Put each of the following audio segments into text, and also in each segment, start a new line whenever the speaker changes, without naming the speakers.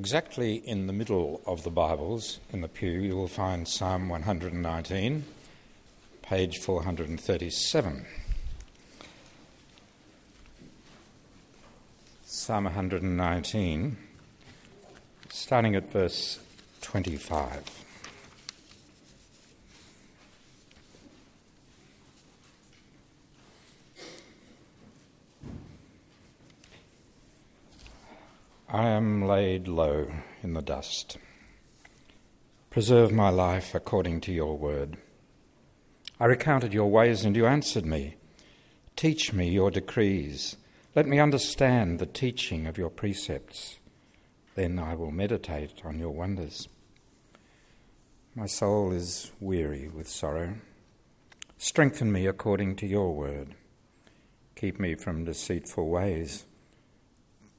Exactly in the middle of the Bibles, in the pew, you will find Psalm 119, page 437. Psalm 119, starting at verse 25. I am laid low in the dust. Preserve my life according to your word. I recounted your ways, and you answered me. Teach me your decrees. Let me understand the teaching of your precepts. Then I will meditate on your wonders. My soul is weary with sorrow. Strengthen me according to your word. Keep me from deceitful ways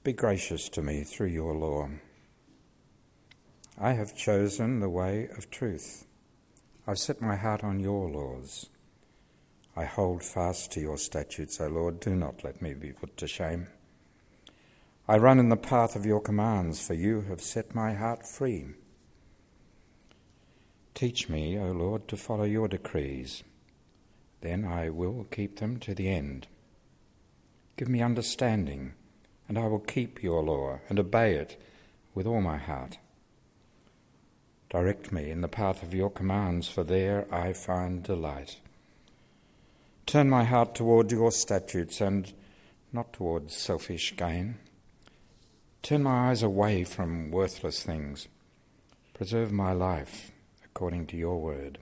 be gracious to me through your law. I have chosen the way of truth. I've set my heart on your laws. I hold fast to your statutes, O Lord. Do not let me be put to shame. I run in the path of your commands, for you have set my heart free. Teach me, O Lord, to follow your decrees. Then I will keep them to the end. Give me understanding and I will keep your law and obey it with all my heart. Direct me in the path of your commands, for there I find delight. Turn my heart toward your statutes and not towards selfish gain. Turn my eyes away from worthless things. Preserve my life according to your word.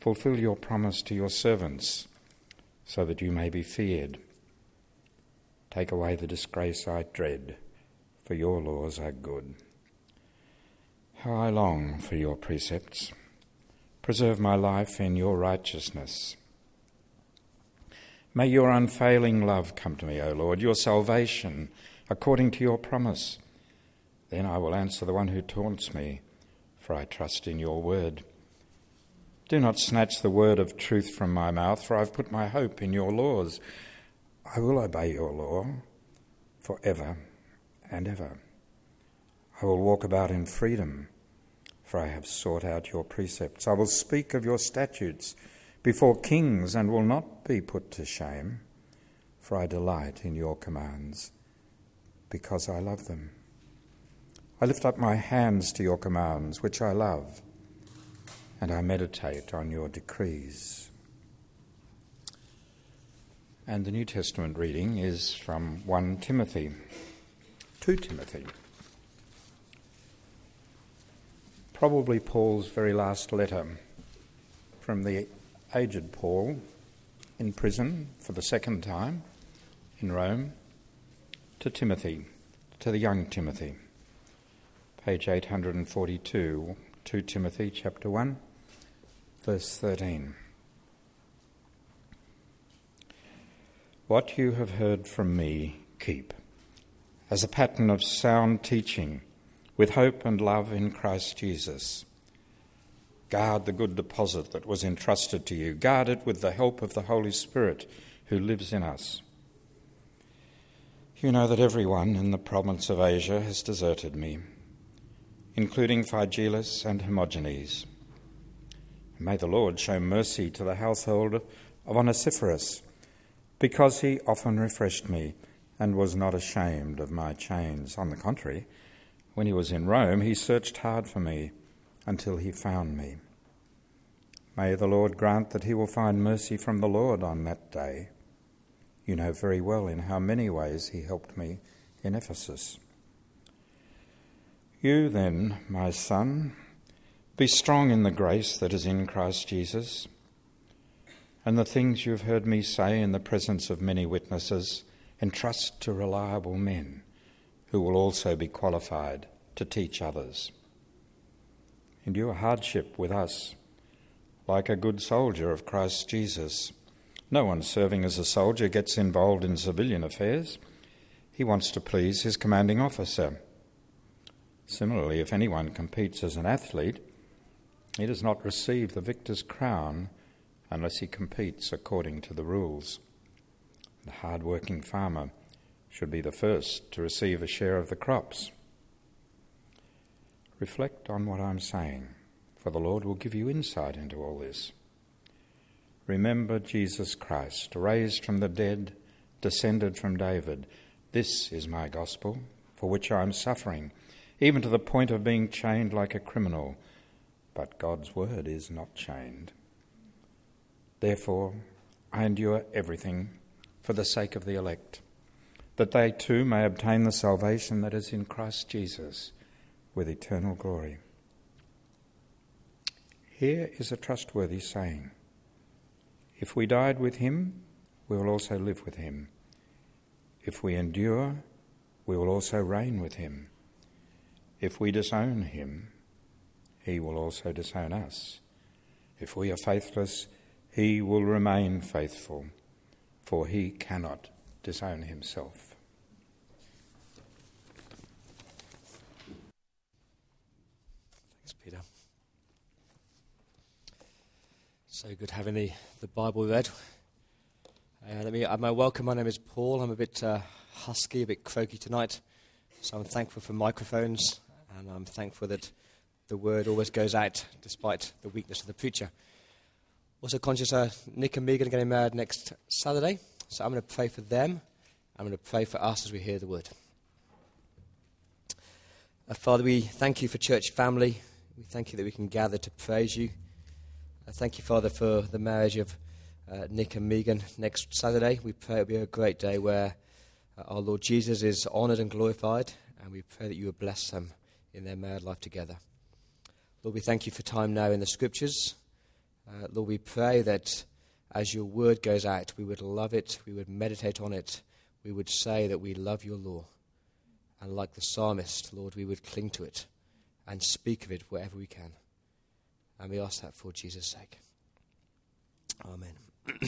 Fulfill your promise to your servants so that you may be feared. Take away the disgrace I dread, for your laws are good. How I long for your precepts. Preserve my life in your righteousness. May your unfailing love come to me, O Lord, your salvation according to your promise. Then I will answer the one who taunts me, for I trust in your word. Do not snatch the word of truth from my mouth, for I've put my hope in your laws. I will obey your law for ever and ever. I will walk about in freedom, for I have sought out your precepts. I will speak of your statutes before kings and will not be put to shame, for I delight in your commands, because I love them. I lift up my hands to your commands, which I love, and I meditate on your decrees. And the New Testament reading is from 1 Timothy, 2 Timothy. Probably Paul's very last letter from the aged Paul in prison for the second time in Rome to Timothy, to the young Timothy. Page 842, 2 Timothy chapter 1, verse 13. What you have heard from me, keep, as a pattern of sound teaching, with hope and love in Christ Jesus. Guard the good deposit that was entrusted to you. Guard it with the help of the Holy Spirit who lives in us. You know that everyone in the province of Asia has deserted me, including Phygelus and Hermogenes. May the Lord show mercy to the household of Onesiphorus because he often refreshed me and was not ashamed of my chains. On the contrary, when he was in Rome, he searched hard for me until he found me. May the Lord grant that he will find mercy from the Lord on that day. You know very well in how many ways he helped me in Ephesus. You then, my son, be strong in the grace that is in Christ Jesus and the things you have heard me say in the presence of many witnesses, entrust to reliable men who will also be qualified to teach others. Endure hardship with us, like a good soldier of Christ Jesus. No one serving as a soldier gets involved in civilian affairs. He wants to please his commanding officer. Similarly, if anyone competes as an athlete, he does not receive the victor's crown unless he competes according to the rules. The hard working farmer should be the first to receive a share of the crops. Reflect on what I'm saying, for the Lord will give you insight into all this. Remember Jesus Christ, raised from the dead, descended from David. This is my gospel, for which I am suffering, even to the point of being chained like a criminal. But God's word is not chained. Therefore, I endure everything for the sake of the elect, that they too may obtain the salvation that is in Christ Jesus with eternal glory. Here is a trustworthy saying If we died with him, we will also live with him. If we endure, we will also reign with him. If we disown him, he will also disown us. If we are faithless, he will remain faithful, for he cannot disown himself.
Thanks, Peter. So good having the, the Bible read. Uh, let me, uh, my welcome. My name is Paul. I'm a bit uh, husky, a bit croaky tonight, so I'm thankful for microphones, and I'm thankful that the word always goes out despite the weakness of the preacher. Also conscious uh, Nick and Megan are getting married next Saturday, so I'm going to pray for them. I'm going to pray for us as we hear the word. Uh, Father, we thank you for church family. We thank you that we can gather to praise you. Uh, thank you, Father, for the marriage of uh, Nick and Megan next Saturday. We pray it'll be a great day where uh, our Lord Jesus is honoured and glorified, and we pray that you will bless them in their married life together. Lord, we thank you for time now in the scriptures. Uh, Lord, we pray that as your word goes out, we would love it, we would meditate on it, we would say that we love your law. And like the psalmist, Lord, we would cling to it and speak of it wherever we can. And we ask that for Jesus' sake. Amen.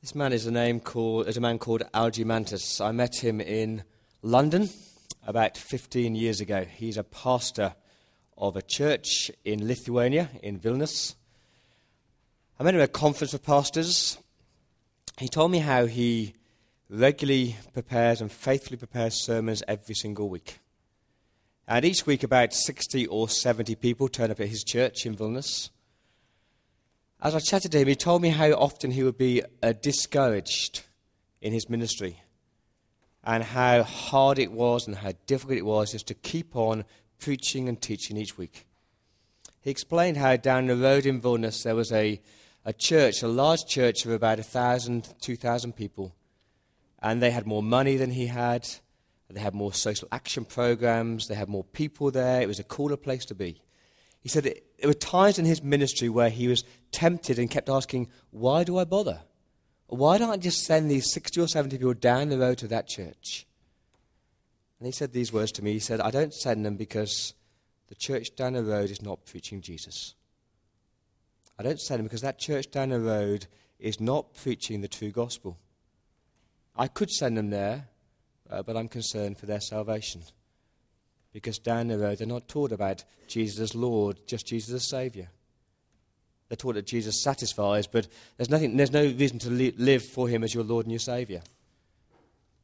this man is a name called is a man called Algimantas. I met him in London about 15 years ago. He's a pastor of a church in Lithuania, in Vilnius. I met him at a conference of pastors. He told me how he regularly prepares and faithfully prepares sermons every single week. And each week, about 60 or 70 people turn up at his church in Vilnius. As I chatted to him, he told me how often he would be uh, discouraged in his ministry and how hard it was and how difficult it was just to keep on preaching and teaching each week. He explained how down the road in Vilnius there was a, a church, a large church of about 1,000, 2,000 people, and they had more money than he had. They had more social action programs. They had more people there. It was a cooler place to be. He said it, there were times in his ministry where he was tempted and kept asking, Why do I bother? Why don't I just send these 60 or 70 people down the road to that church? And he said these words to me. He said, I don't send them because the church down the road is not preaching Jesus. I don't send them because that church down the road is not preaching the true gospel. I could send them there, uh, but I'm concerned for their salvation. Because down the road, they're not taught about Jesus as Lord, just Jesus as Saviour. They're taught that Jesus satisfies, but there's, nothing, there's no reason to li- live for Him as your Lord and your Saviour.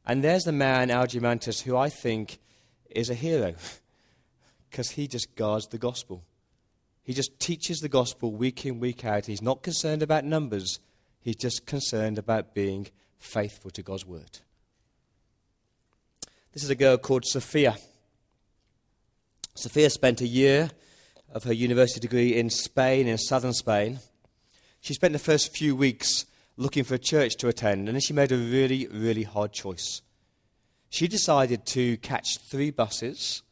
And there's the man, Algimantas, who I think is a hero because he just guards the gospel. He just teaches the gospel week in, week out. He's not concerned about numbers, he's just concerned about being faithful to God's word. This is a girl called Sophia. Sophia spent a year of her university degree in Spain, in southern Spain. She spent the first few weeks looking for a church to attend, and then she made a really, really hard choice. She decided to catch three buses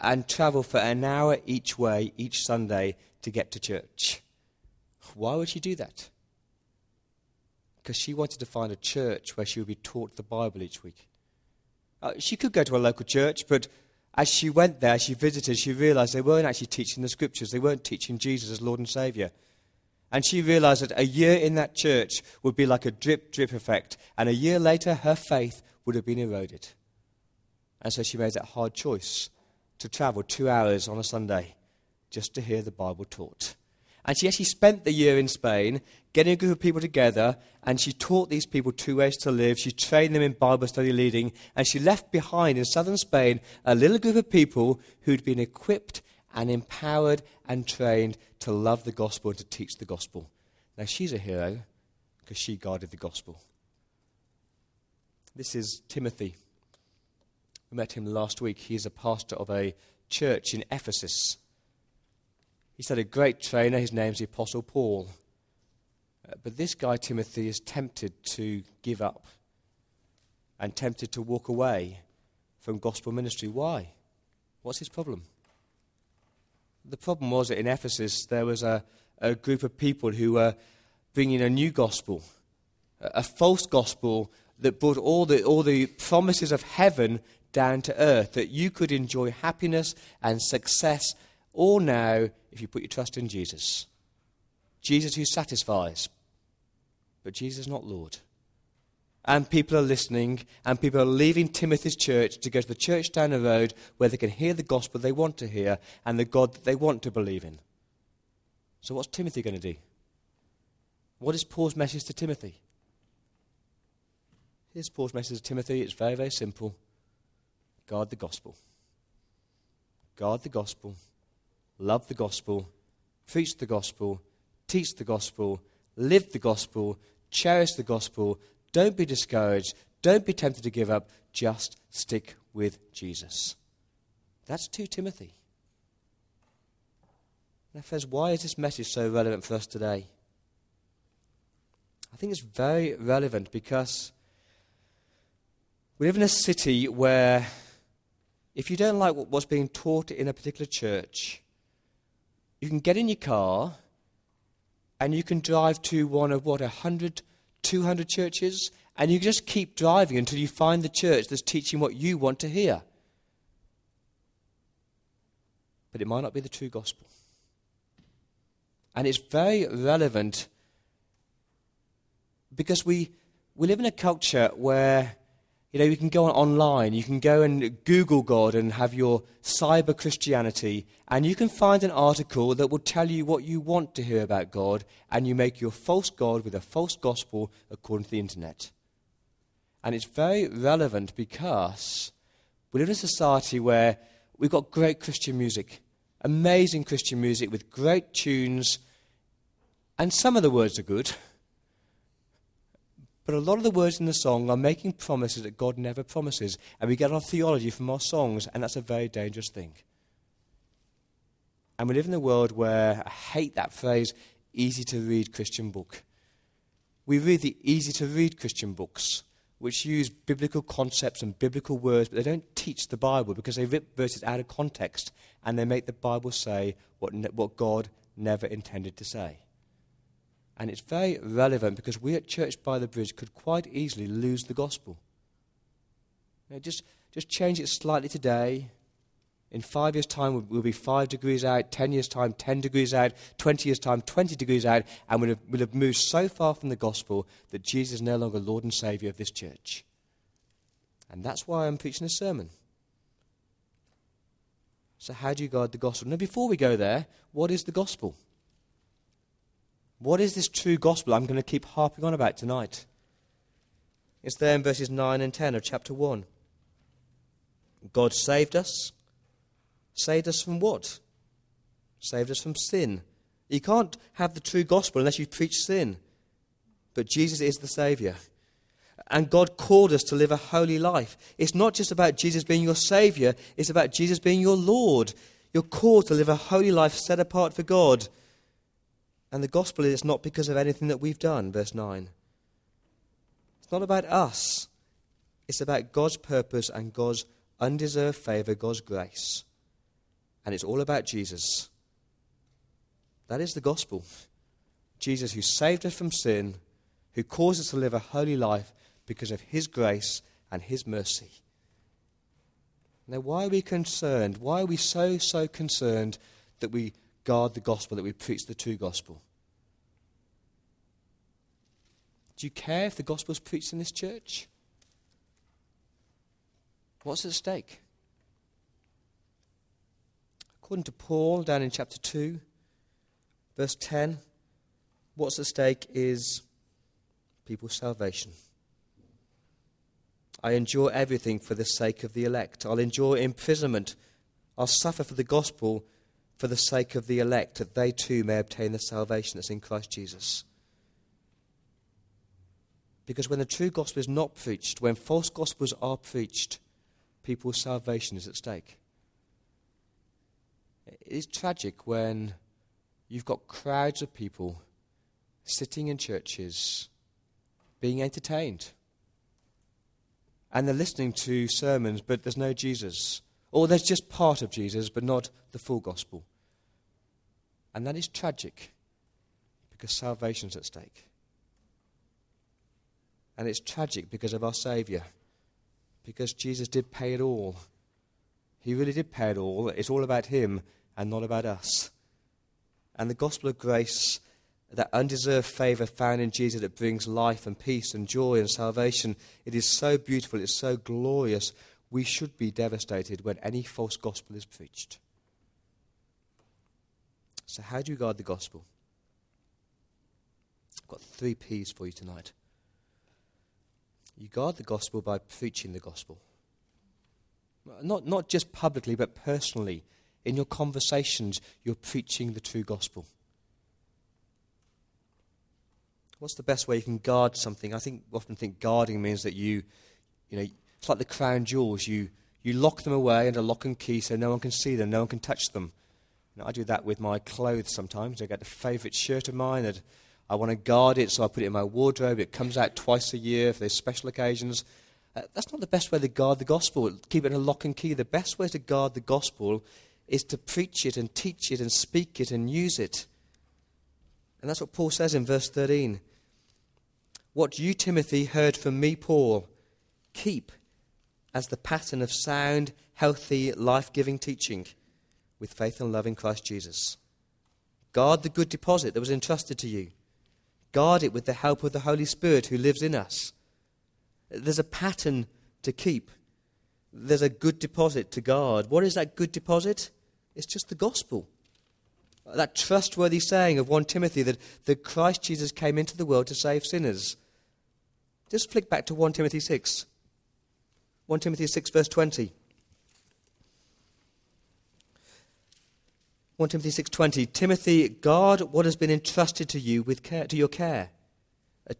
and travel for an hour each way each Sunday to get to church. Why would she do that? Because she wanted to find a church where she would be taught the Bible each week. Uh, she could go to a local church, but as she went there, she visited, she realized they weren't actually teaching the scriptures. They weren't teaching Jesus as Lord and Savior. And she realized that a year in that church would be like a drip drip effect. And a year later, her faith would have been eroded. And so she made that hard choice to travel two hours on a Sunday just to hear the Bible taught. And she actually spent the year in Spain getting a group of people together, and she taught these people two ways to live. She trained them in Bible study leading, and she left behind in southern Spain a little group of people who'd been equipped and empowered and trained to love the gospel and to teach the gospel. Now, she's a hero because she guarded the gospel. This is Timothy. We met him last week. He is a pastor of a church in Ephesus. He's had a great trainer. His name's the Apostle Paul. Uh, but this guy, Timothy, is tempted to give up and tempted to walk away from gospel ministry. Why? What's his problem? The problem was that in Ephesus there was a, a group of people who were bringing a new gospel, a, a false gospel that brought all the, all the promises of heaven down to earth, that you could enjoy happiness and success all now if you put your trust in Jesus. Jesus who satisfies, but Jesus not Lord. And people are listening, and people are leaving Timothy's church to go to the church down the road where they can hear the gospel they want to hear and the God that they want to believe in. So, what's Timothy going to do? What is Paul's message to Timothy? Here's Paul's message to Timothy. It's very, very simple guard the gospel. Guard the gospel. Love the gospel. Preach the gospel. Teach the gospel. Live the gospel. Cherish the gospel. Don't be discouraged. Don't be tempted to give up. Just stick with Jesus. That's 2 Timothy. Now, friends, why is this message so relevant for us today? I think it's very relevant because we live in a city where if you don't like what's being taught in a particular church, you can get in your car and you can drive to one of what, a 100, 200 churches, and you just keep driving until you find the church that's teaching what you want to hear. But it might not be the true gospel. And it's very relevant because we, we live in a culture where you know, you can go online, you can go and Google God and have your cyber Christianity, and you can find an article that will tell you what you want to hear about God, and you make your false God with a false gospel according to the internet. And it's very relevant because we live in a society where we've got great Christian music, amazing Christian music with great tunes, and some of the words are good. But a lot of the words in the song are making promises that God never promises. And we get our theology from our songs, and that's a very dangerous thing. And we live in a world where I hate that phrase, easy to read Christian book. We read the easy to read Christian books, which use biblical concepts and biblical words, but they don't teach the Bible because they rip verses out of context and they make the Bible say what, what God never intended to say. And it's very relevant because we at Church by the Bridge could quite easily lose the gospel. You know, just, just change it slightly today. In five years' time, we'll be five degrees out. Ten years' time, ten degrees out. Twenty years' time, twenty degrees out. And we'll have, we'll have moved so far from the gospel that Jesus is no longer Lord and Saviour of this church. And that's why I'm preaching a sermon. So, how do you guard the gospel? Now, before we go there, what is the gospel? What is this true gospel I'm going to keep harping on about tonight? It's there in verses 9 and 10 of chapter 1. God saved us. Saved us from what? Saved us from sin. You can't have the true gospel unless you preach sin. But Jesus is the Saviour. And God called us to live a holy life. It's not just about Jesus being your Saviour, it's about Jesus being your Lord. You're called to live a holy life set apart for God. And the gospel is not because of anything that we've done, verse 9. It's not about us, it's about God's purpose and God's undeserved favor, God's grace. And it's all about Jesus. That is the gospel. Jesus, who saved us from sin, who calls us to live a holy life because of his grace and his mercy. Now, why are we concerned? Why are we so, so concerned that we guard the gospel, that we preach the true gospel? Do you care if the gospel is preached in this church? What's at stake? According to Paul, down in chapter 2, Verse 10 what's at stake is people's salvation. I endure everything for the sake of the elect. I'll endure imprisonment. I'll suffer for the gospel for the sake of the elect, that they too may obtain the salvation that's in Christ Jesus. Because when the true gospel is not preached, when false gospels are preached, people's salvation is at stake. It is tragic when you've got crowds of people sitting in churches being entertained. And they're listening to sermons, but there's no Jesus. Or there's just part of Jesus, but not the full gospel. And that is tragic because salvation's at stake. And it's tragic because of our Saviour, because Jesus did pay it all. He really did pay it all. It's all about Him and not about us. And the gospel of grace, that undeserved favour found in Jesus that brings life and peace and joy and salvation, it is so beautiful, it's so glorious. We should be devastated when any false gospel is preached. So, how do you guard the gospel? I've got three P's for you tonight. You guard the gospel by preaching the gospel. Not, not just publicly, but personally. In your conversations, you're preaching the true gospel. What's the best way you can guard something? I think often think guarding means that you, you know, it's like the crown jewels. You, you lock them away under lock and key so no one can see them, no one can touch them. I do that with my clothes sometimes. I get a favourite shirt of mine that I want to guard it, so I put it in my wardrobe. It comes out twice a year for there's special occasions. Uh, that's not the best way to guard the gospel. Keep it in a lock and key. The best way to guard the gospel is to preach it and teach it and speak it and use it. And that's what Paul says in verse 13. What you, Timothy, heard from me, Paul, keep as the pattern of sound, healthy, life giving teaching with faith and love in Christ Jesus. Guard the good deposit that was entrusted to you. Guard it with the help of the Holy Spirit who lives in us. There's a pattern to keep. There's a good deposit to guard. What is that good deposit? It's just the gospel. That trustworthy saying of 1 Timothy that, that Christ Jesus came into the world to save sinners. Just flick back to 1 Timothy 6. 1 Timothy 6, verse 20. 1 Timothy 6:20 Timothy guard what has been entrusted to you with care to your care?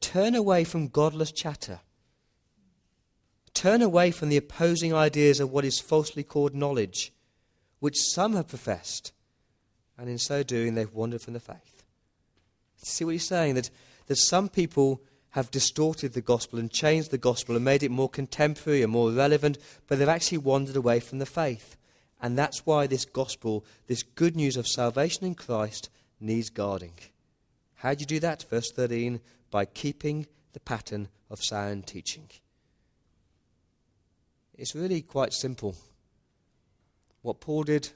Turn away from godless chatter. Turn away from the opposing ideas of what is falsely called knowledge which some have professed and in so doing they've wandered from the faith. See what he's saying that that some people have distorted the gospel and changed the gospel and made it more contemporary and more relevant but they've actually wandered away from the faith and that's why this gospel, this good news of salvation in Christ, needs guarding. How do you do that? Verse 13 by keeping the pattern of sound teaching. It's really quite simple. What Paul did,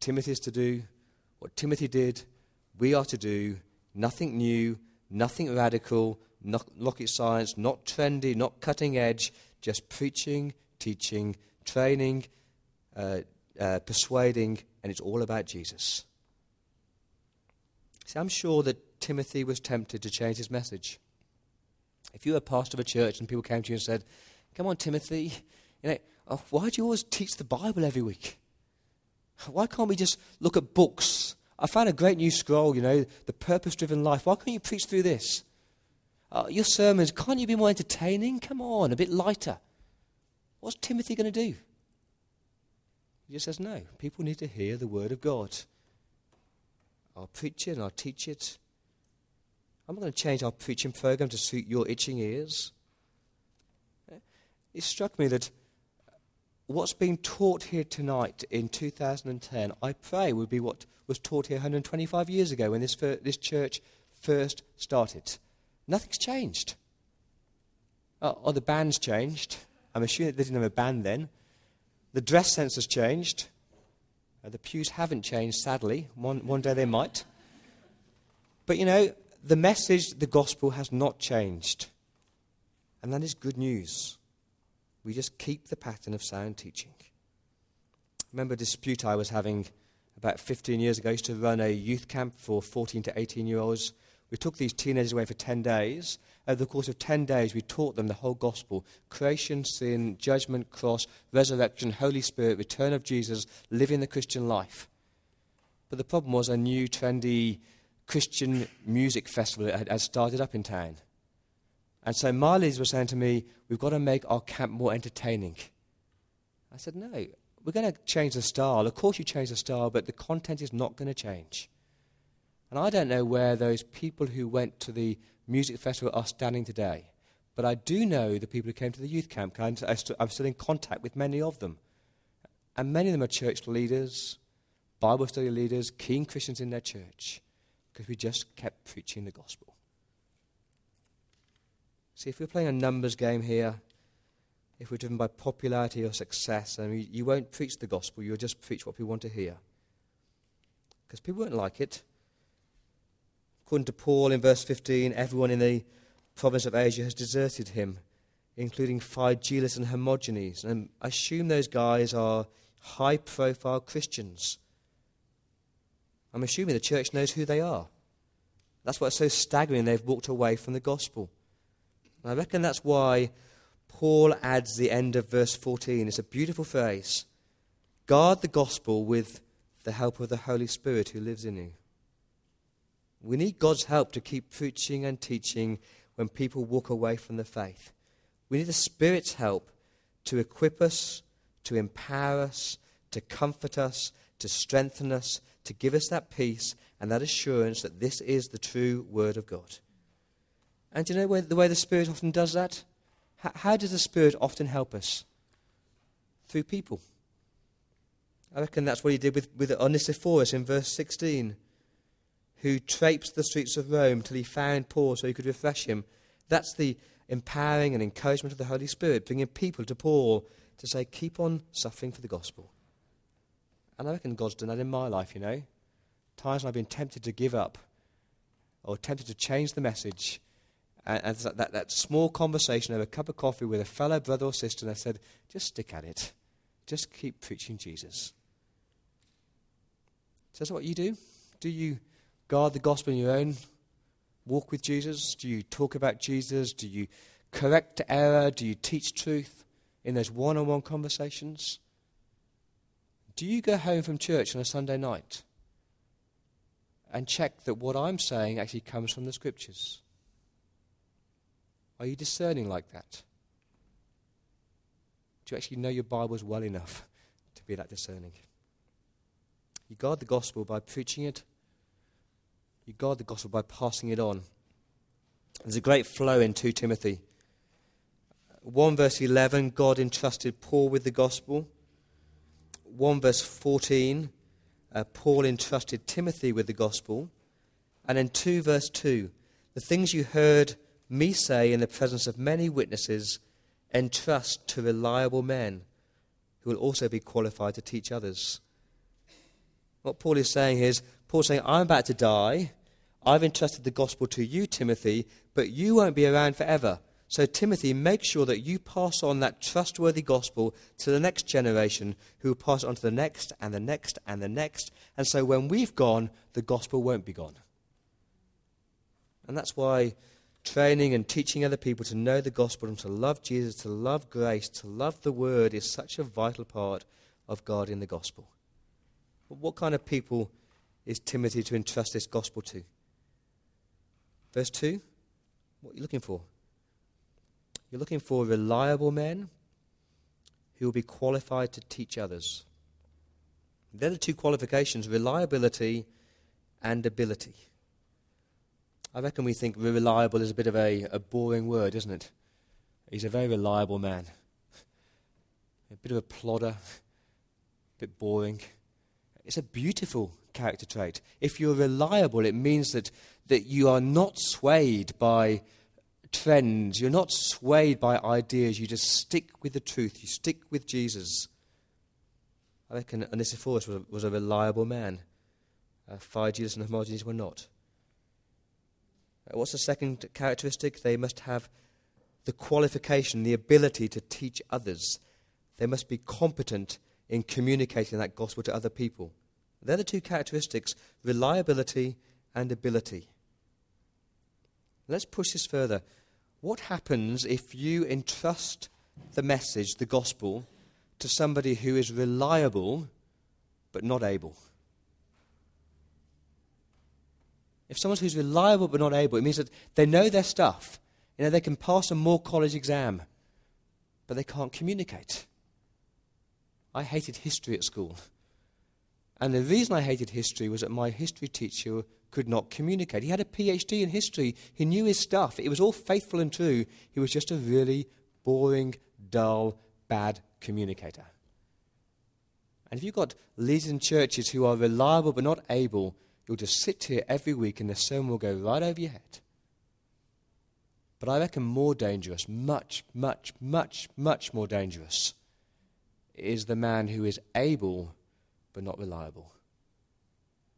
Timothy is to do. What Timothy did, we are to do. Nothing new, nothing radical, not rocket science, not trendy, not cutting edge, just preaching, teaching, training, uh, uh, persuading, and it's all about Jesus. See, I'm sure that Timothy was tempted to change his message. If you were a pastor of a church and people came to you and said, Come on, Timothy, you know, uh, why do you always teach the Bible every week? Why can't we just look at books? I found a great new scroll, you know, The Purpose Driven Life. Why can't you preach through this? Uh, your sermons, can't you be more entertaining? Come on, a bit lighter. What's Timothy going to do? He just says, no, people need to hear the word of God. I'll preach it and I'll teach it. I'm not going to change our preaching program to suit your itching ears. It struck me that what's being taught here tonight in 2010, I pray, would be what was taught here 125 years ago when this, this church first started. Nothing's changed. Oh, oh, the band's changed. I'm assuming they didn't have a band then. The dress sense has changed. Uh, the pews haven't changed, sadly. One, one day they might. But you know, the message, the gospel, has not changed. And that is good news. We just keep the pattern of sound teaching. Remember a dispute I was having about 15 years ago, I used to run a youth camp for 14 to 18 year olds. We took these teenagers away for 10 days. Over the course of 10 days, we taught them the whole gospel creation, sin, judgment, cross, resurrection, Holy Spirit, return of Jesus, living the Christian life. But the problem was a new, trendy Christian music festival had, had started up in town. And so my leaders were saying to me, We've got to make our camp more entertaining. I said, No, we're going to change the style. Of course, you change the style, but the content is not going to change. And I don't know where those people who went to the music festival are standing today. But I do know the people who came to the youth camp. I'm still in contact with many of them. And many of them are church leaders, Bible study leaders, keen Christians in their church, because we just kept preaching the gospel. See, if we're playing a numbers game here, if we're driven by popularity or success, you, you won't preach the gospel, you'll just preach what people want to hear. Because people won't like it. According to Paul in verse 15, everyone in the province of Asia has deserted him, including Phygelus and Hermogenes. And I assume those guys are high profile Christians. I'm assuming the church knows who they are. That's what's so staggering. They've walked away from the gospel. And I reckon that's why Paul adds the end of verse 14. It's a beautiful phrase. Guard the gospel with the help of the Holy Spirit who lives in you. We need God's help to keep preaching and teaching when people walk away from the faith. We need the Spirit's help to equip us, to empower us, to comfort us, to strengthen us, to give us that peace and that assurance that this is the true Word of God. And do you know the way the Spirit often does that? How does the Spirit often help us? Through people. I reckon that's what he did with, with Onesiphorus in verse 16 who traipsed the streets of Rome till he found Paul so he could refresh him. That's the empowering and encouragement of the Holy Spirit, bringing people to Paul to say, keep on suffering for the gospel. And I reckon God's done that in my life, you know. Times when I've been tempted to give up or tempted to change the message. And, that, that, that small conversation over a cup of coffee with a fellow brother or sister, and I said, just stick at it. Just keep preaching Jesus. So that's what you do. Do you guard the gospel in your own walk with Jesus? Do you talk about Jesus? Do you correct error? Do you teach truth in those one on one conversations? Do you go home from church on a Sunday night and check that what I'm saying actually comes from the scriptures? Are you discerning like that? Do you actually know your Bibles well enough to be that discerning? You guard the gospel by preaching it you guard the gospel by passing it on. There's a great flow in 2 Timothy. 1 verse 11, God entrusted Paul with the gospel. 1 verse 14, uh, Paul entrusted Timothy with the gospel. And in 2 verse 2, the things you heard me say in the presence of many witnesses, entrust to reliable men who will also be qualified to teach others. What Paul is saying is Paul's saying, I'm about to die. I've entrusted the gospel to you, Timothy, but you won't be around forever. So, Timothy, make sure that you pass on that trustworthy gospel to the next generation, who will pass on to the next and the next and the next. And so, when we've gone, the gospel won't be gone. And that's why training and teaching other people to know the gospel and to love Jesus, to love grace, to love the word is such a vital part of God in the gospel. But what kind of people is Timothy to entrust this gospel to? Verse 2 What are you looking for? You're looking for reliable men who will be qualified to teach others. They're the two qualifications reliability and ability. I reckon we think reliable is a bit of a, a boring word, isn't it? He's a very reliable man. A bit of a plodder, a bit boring. It's a beautiful character trait. If you're reliable, it means that, that you are not swayed by trends, you're not swayed by ideas, you just stick with the truth, you stick with Jesus. I reckon Onesiphorus was a, was a reliable man. Uh, Phygelus and Hermogenes were not. Uh, what's the second characteristic? They must have the qualification, the ability to teach others. They must be competent in communicating that gospel to other people. They're the two characteristics reliability and ability. Let's push this further. What happens if you entrust the message, the gospel, to somebody who is reliable but not able? If someone who's reliable but not able, it means that they know their stuff. You know, they can pass a Moore College exam, but they can't communicate. I hated history at school. And the reason I hated history was that my history teacher could not communicate. He had a PhD in history, he knew his stuff. It was all faithful and true. He was just a really boring, dull, bad communicator. And if you've got leaders in churches who are reliable but not able, you'll just sit here every week and the sermon will go right over your head. But I reckon more dangerous, much, much, much, much more dangerous, is the man who is able but not reliable.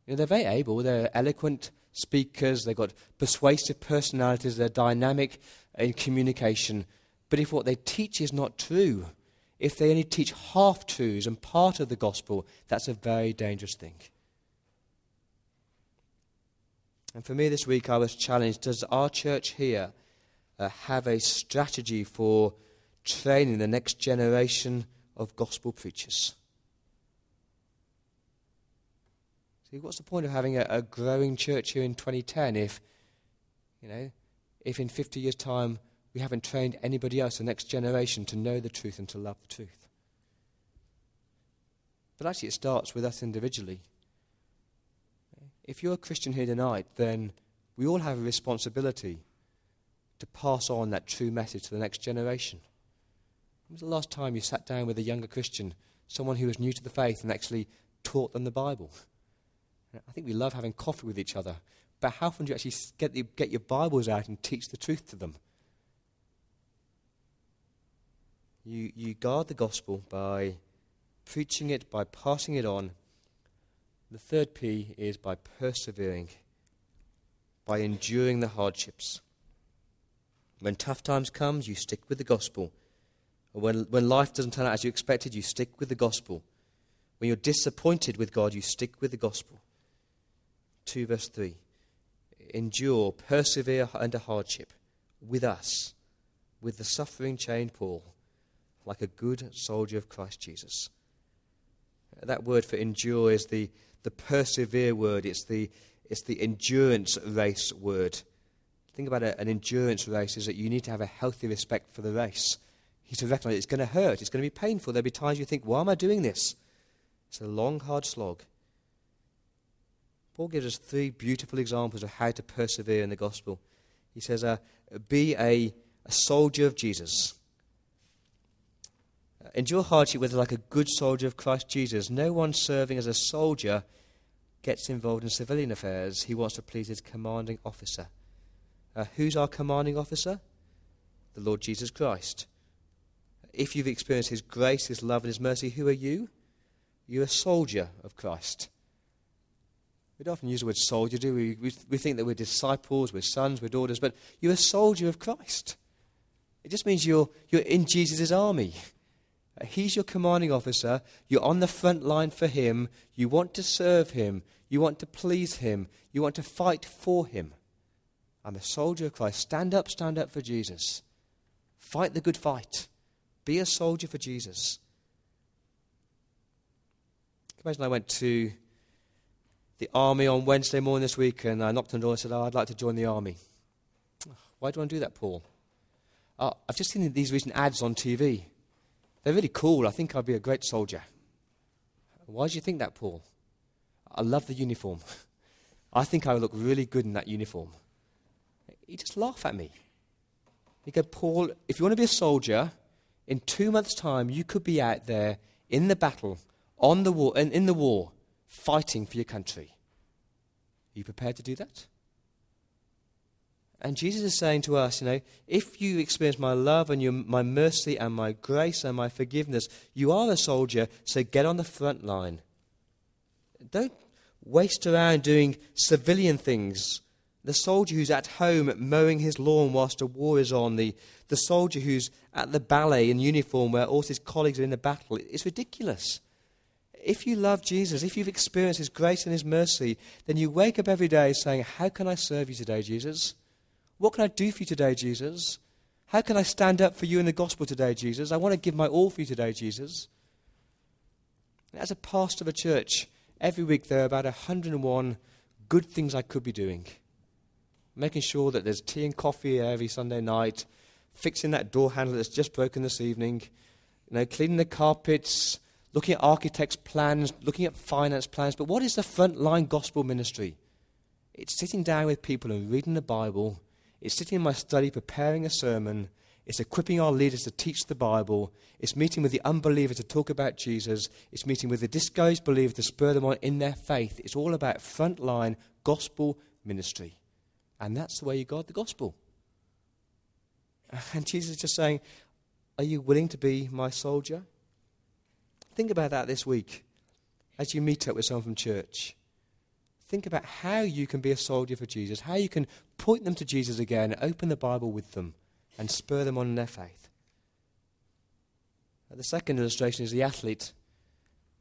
You know, they're very able, they're eloquent speakers, they've got persuasive personalities, they're dynamic in communication. But if what they teach is not true, if they only teach half truths and part of the gospel, that's a very dangerous thing. And for me this week, I was challenged does our church here uh, have a strategy for training the next generation of gospel preachers? See, what's the point of having a, a growing church here in 2010 if, you know, if in 50 years' time we haven't trained anybody else, the next generation, to know the truth and to love the truth? But actually, it starts with us individually. If you're a Christian here tonight, then we all have a responsibility to pass on that true message to the next generation. When was the last time you sat down with a younger Christian, someone who was new to the faith, and actually taught them the Bible? I think we love having coffee with each other, but how often do you actually get, the, get your Bibles out and teach the truth to them? You, you guard the gospel by preaching it, by passing it on. The third P is by persevering, by enduring the hardships. When tough times comes, you stick with the gospel. When, when life doesn't turn out as you expected, you stick with the gospel. When you're disappointed with God, you stick with the gospel. 2 verse 3. Endure, persevere under hardship with us, with the suffering chained Paul, like a good soldier of Christ Jesus. That word for endure is the, the persevere word, it's the, it's the endurance race word. Think about it, an endurance race is that you need to have a healthy respect for the race. You need to recognize it's going to hurt, it's going to be painful. There'll be times you think, why am I doing this? It's a long, hard slog. Paul gives us three beautiful examples of how to persevere in the gospel. He says, uh, Be a, a soldier of Jesus. Uh, endure hardship with like a good soldier of Christ Jesus. No one serving as a soldier gets involved in civilian affairs. He wants to please his commanding officer. Uh, who's our commanding officer? The Lord Jesus Christ. If you've experienced his grace, his love, and his mercy, who are you? You're a soldier of Christ. We don't often use the word soldier, do we? we? We think that we're disciples, we're sons, we're daughters, but you're a soldier of Christ. It just means you're, you're in Jesus' army. He's your commanding officer. You're on the front line for him. You want to serve him. You want to please him. You want to fight for him. I'm a soldier of Christ. Stand up, stand up for Jesus. Fight the good fight. Be a soldier for Jesus. Imagine I went to the army on Wednesday morning this week, and I knocked on the door and said, oh, I'd like to join the army. Why do I do that, Paul? Oh, I've just seen these recent ads on TV. They're really cool. I think I'd be a great soldier. Why do you think that, Paul? I love the uniform. I think I would look really good in that uniform. He just laugh at me. He go, Paul, if you want to be a soldier, in two months' time, you could be out there in the battle, on the war, in, in the war, fighting for your country. Are you prepared to do that? And Jesus is saying to us, you know, if you experience my love and your, my mercy and my grace and my forgiveness, you are a soldier, so get on the front line. Don't waste around doing civilian things. The soldier who's at home mowing his lawn whilst a war is on, the, the soldier who's at the ballet in uniform where all his colleagues are in the battle, it's ridiculous If you love Jesus, if you've experienced His grace and His mercy, then you wake up every day saying, How can I serve you today, Jesus? What can I do for you today, Jesus? How can I stand up for you in the gospel today, Jesus? I want to give my all for you today, Jesus. As a pastor of a church, every week there are about 101 good things I could be doing. Making sure that there's tea and coffee every Sunday night, fixing that door handle that's just broken this evening, you know, cleaning the carpets, looking at architects' plans, looking at finance plans. But what is the frontline gospel ministry? It's sitting down with people and reading the Bible it's sitting in my study preparing a sermon. It's equipping our leaders to teach the Bible. It's meeting with the unbeliever to talk about Jesus. It's meeting with the discouraged believer to spur them on in their faith. It's all about frontline gospel ministry. And that's the way you guard the gospel. And Jesus is just saying, Are you willing to be my soldier? Think about that this week as you meet up with someone from church. Think about how you can be a soldier for Jesus, how you can point them to Jesus again, open the Bible with them, and spur them on in their faith. The second illustration is the athlete.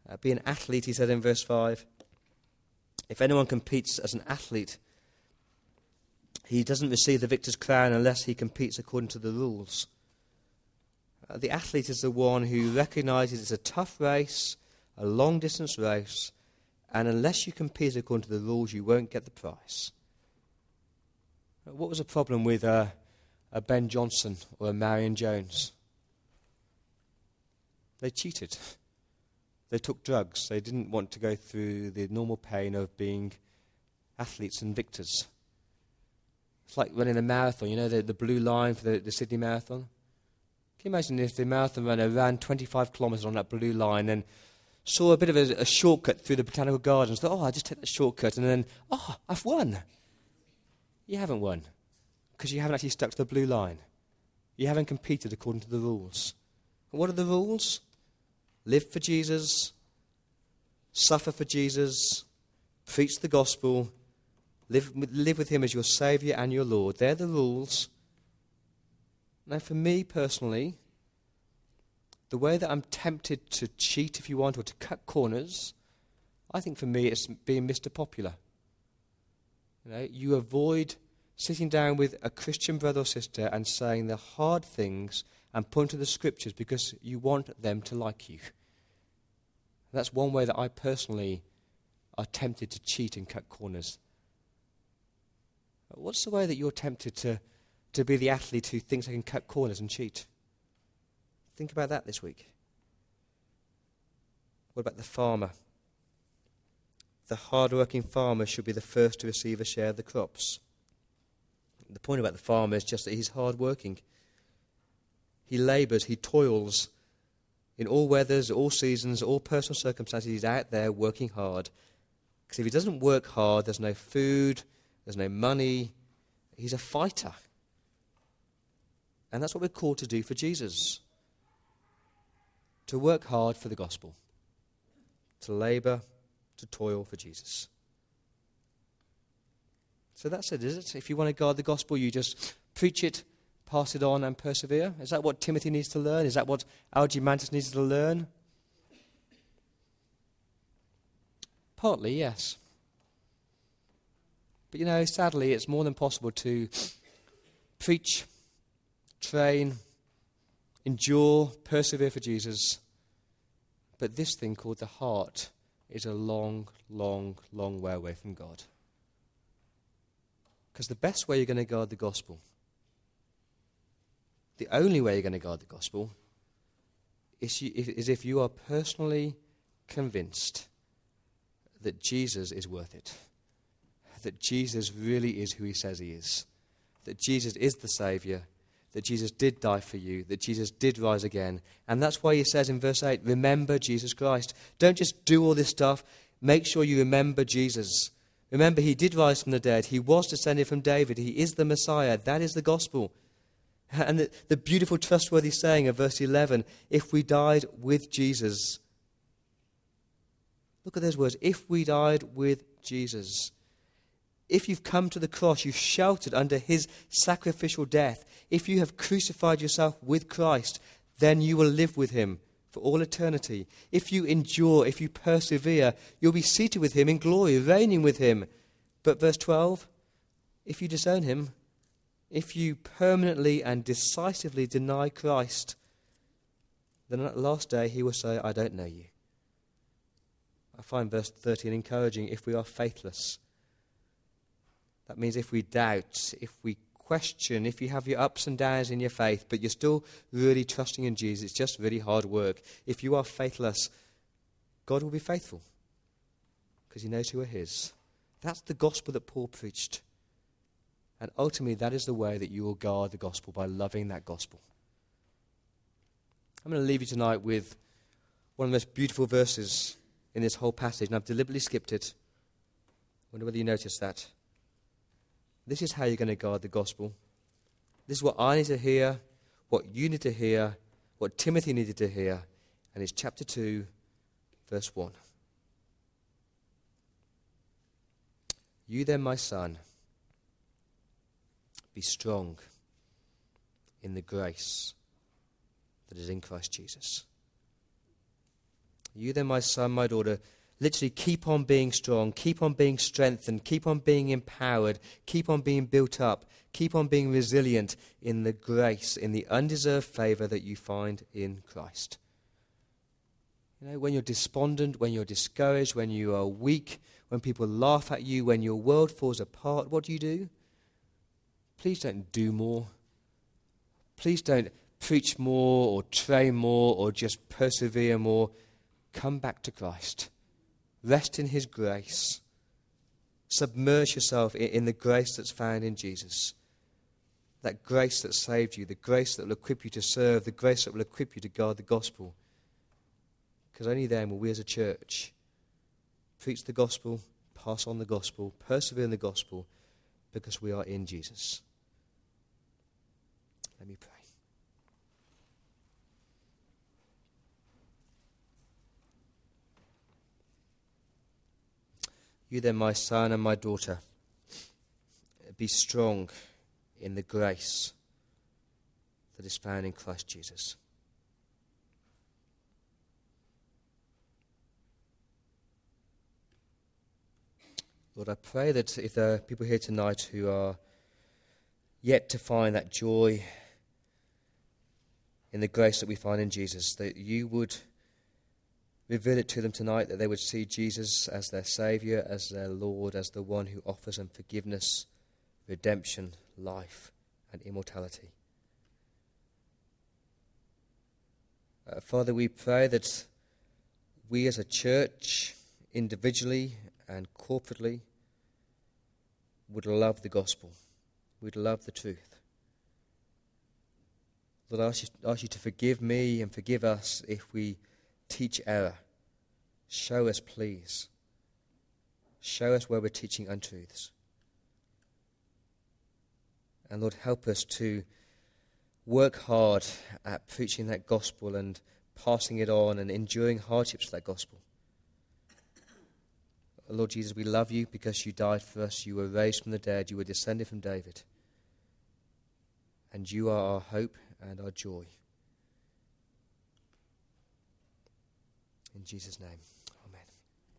Uh, be an athlete, he said in verse 5. If anyone competes as an athlete, he doesn't receive the victor's crown unless he competes according to the rules. Uh, the athlete is the one who recognizes it's a tough race, a long distance race, and unless you compete according to the rules, you won't get the prize. What was the problem with uh, a Ben Johnson or a Marion Jones? They cheated. They took drugs. They didn't want to go through the normal pain of being athletes and victors. It's like running a marathon, you know, the, the blue line for the, the Sydney Marathon. Can you imagine if the marathon runner ran 25 kilometres on that blue line and saw a bit of a, a shortcut through the botanical gardens, thought, oh, I'll just take that shortcut, and then, oh, I've won. You haven't won because you haven't actually stuck to the blue line. You haven't competed according to the rules. And what are the rules? Live for Jesus, suffer for Jesus, preach the gospel, live, live with Him as your Saviour and your Lord. They're the rules. Now, for me personally, the way that I'm tempted to cheat, if you want, or to cut corners, I think for me it's being Mr. Popular. You know, you avoid sitting down with a Christian brother or sister and saying the hard things and point to the scriptures because you want them to like you. That's one way that I personally are tempted to cheat and cut corners. What's the way that you're tempted to, to be the athlete who thinks I can cut corners and cheat? Think about that this week. What about the farmer? The hard-working farmer should be the first to receive a share of the crops. The point about the farmer is just that he's hard-working. He labours, he toils. In all weathers, all seasons, all personal circumstances, he's out there working hard. Because if he doesn't work hard, there's no food, there's no money. He's a fighter. And that's what we're called to do for Jesus to work hard for the gospel, to labor, to toil for Jesus. So that's it, is it? If you want to guard the gospel, you just preach it, pass it on, and persevere. Is that what Timothy needs to learn? Is that what Algimantas needs to learn? Partly, yes. But you know, sadly, it's more than possible to preach, train, endure, persevere for Jesus. But this thing called the heart is a long, long, long way away from God. Because the best way you're going to guard the gospel, the only way you're going to guard the gospel, is, you, is if you are personally convinced that Jesus is worth it. That Jesus really is who he says he is. That Jesus is the Savior that Jesus did die for you, that Jesus did rise again. And that's why he says in verse 8, remember Jesus Christ. Don't just do all this stuff, make sure you remember Jesus. Remember, he did rise from the dead. He was descended from David. He is the Messiah. That is the gospel. And the, the beautiful, trustworthy saying of verse 11 if we died with Jesus. Look at those words. If we died with Jesus. If you've come to the cross, you've sheltered under his sacrificial death. If you have crucified yourself with Christ, then you will live with him for all eternity. If you endure, if you persevere, you'll be seated with him in glory, reigning with him. But verse 12 if you disown him, if you permanently and decisively deny Christ, then at the last day he will say, I don't know you. I find verse 13 encouraging if we are faithless. That means if we doubt, if we question, if you have your ups and downs in your faith, but you're still really trusting in Jesus, it's just really hard work. If you are faithless, God will be faithful because he knows who are his. That's the gospel that Paul preached. And ultimately, that is the way that you will guard the gospel by loving that gospel. I'm going to leave you tonight with one of the most beautiful verses in this whole passage, and I've deliberately skipped it. I wonder whether you noticed that. This is how you're going to guard the gospel. This is what I need to hear, what you need to hear, what Timothy needed to hear, and it's chapter 2, verse 1. You then, my son, be strong in the grace that is in Christ Jesus. You then, my son, my daughter, literally keep on being strong, keep on being strengthened, keep on being empowered, keep on being built up, keep on being resilient in the grace, in the undeserved favor that you find in Christ. You know, when you're despondent, when you're discouraged, when you are weak, when people laugh at you, when your world falls apart, what do you do? Please don't do more. Please don't preach more or train more or just persevere more. Come back to Christ. Rest in His grace. Submerge yourself in, the grace that's found in Jesus. That grace that saved you, the grace that will equip you to serve, the grace that will equip you to guard the gospel. Because only then will we as a church preach the gospel, pass on the gospel, persevere in the gospel, because we are in Jesus. Let me pray. You then, my son and my daughter, be strong in the grace that is found in Christ Jesus. Lord, I pray that if there are people here tonight who are yet to find that joy in the grace that we find in Jesus, that you would reveal it to them tonight, that they would see Jesus as their Saviour, as their Lord, as the one who offers them forgiveness, redemption, life, and immortality. Uh, Father, we pray that we as a church, individually and corporately would love the gospel, would love the truth. Lord, I ask you, ask you to forgive me and forgive us if we teach error. Show us, please. Show us where we're teaching untruths. And Lord, help us to work hard at preaching that gospel and passing it on and enduring hardships for that gospel. Lord Jesus, we love you because you died for us. You were raised from the dead. You were descended from David. And you are our hope and our joy. In Jesus' name.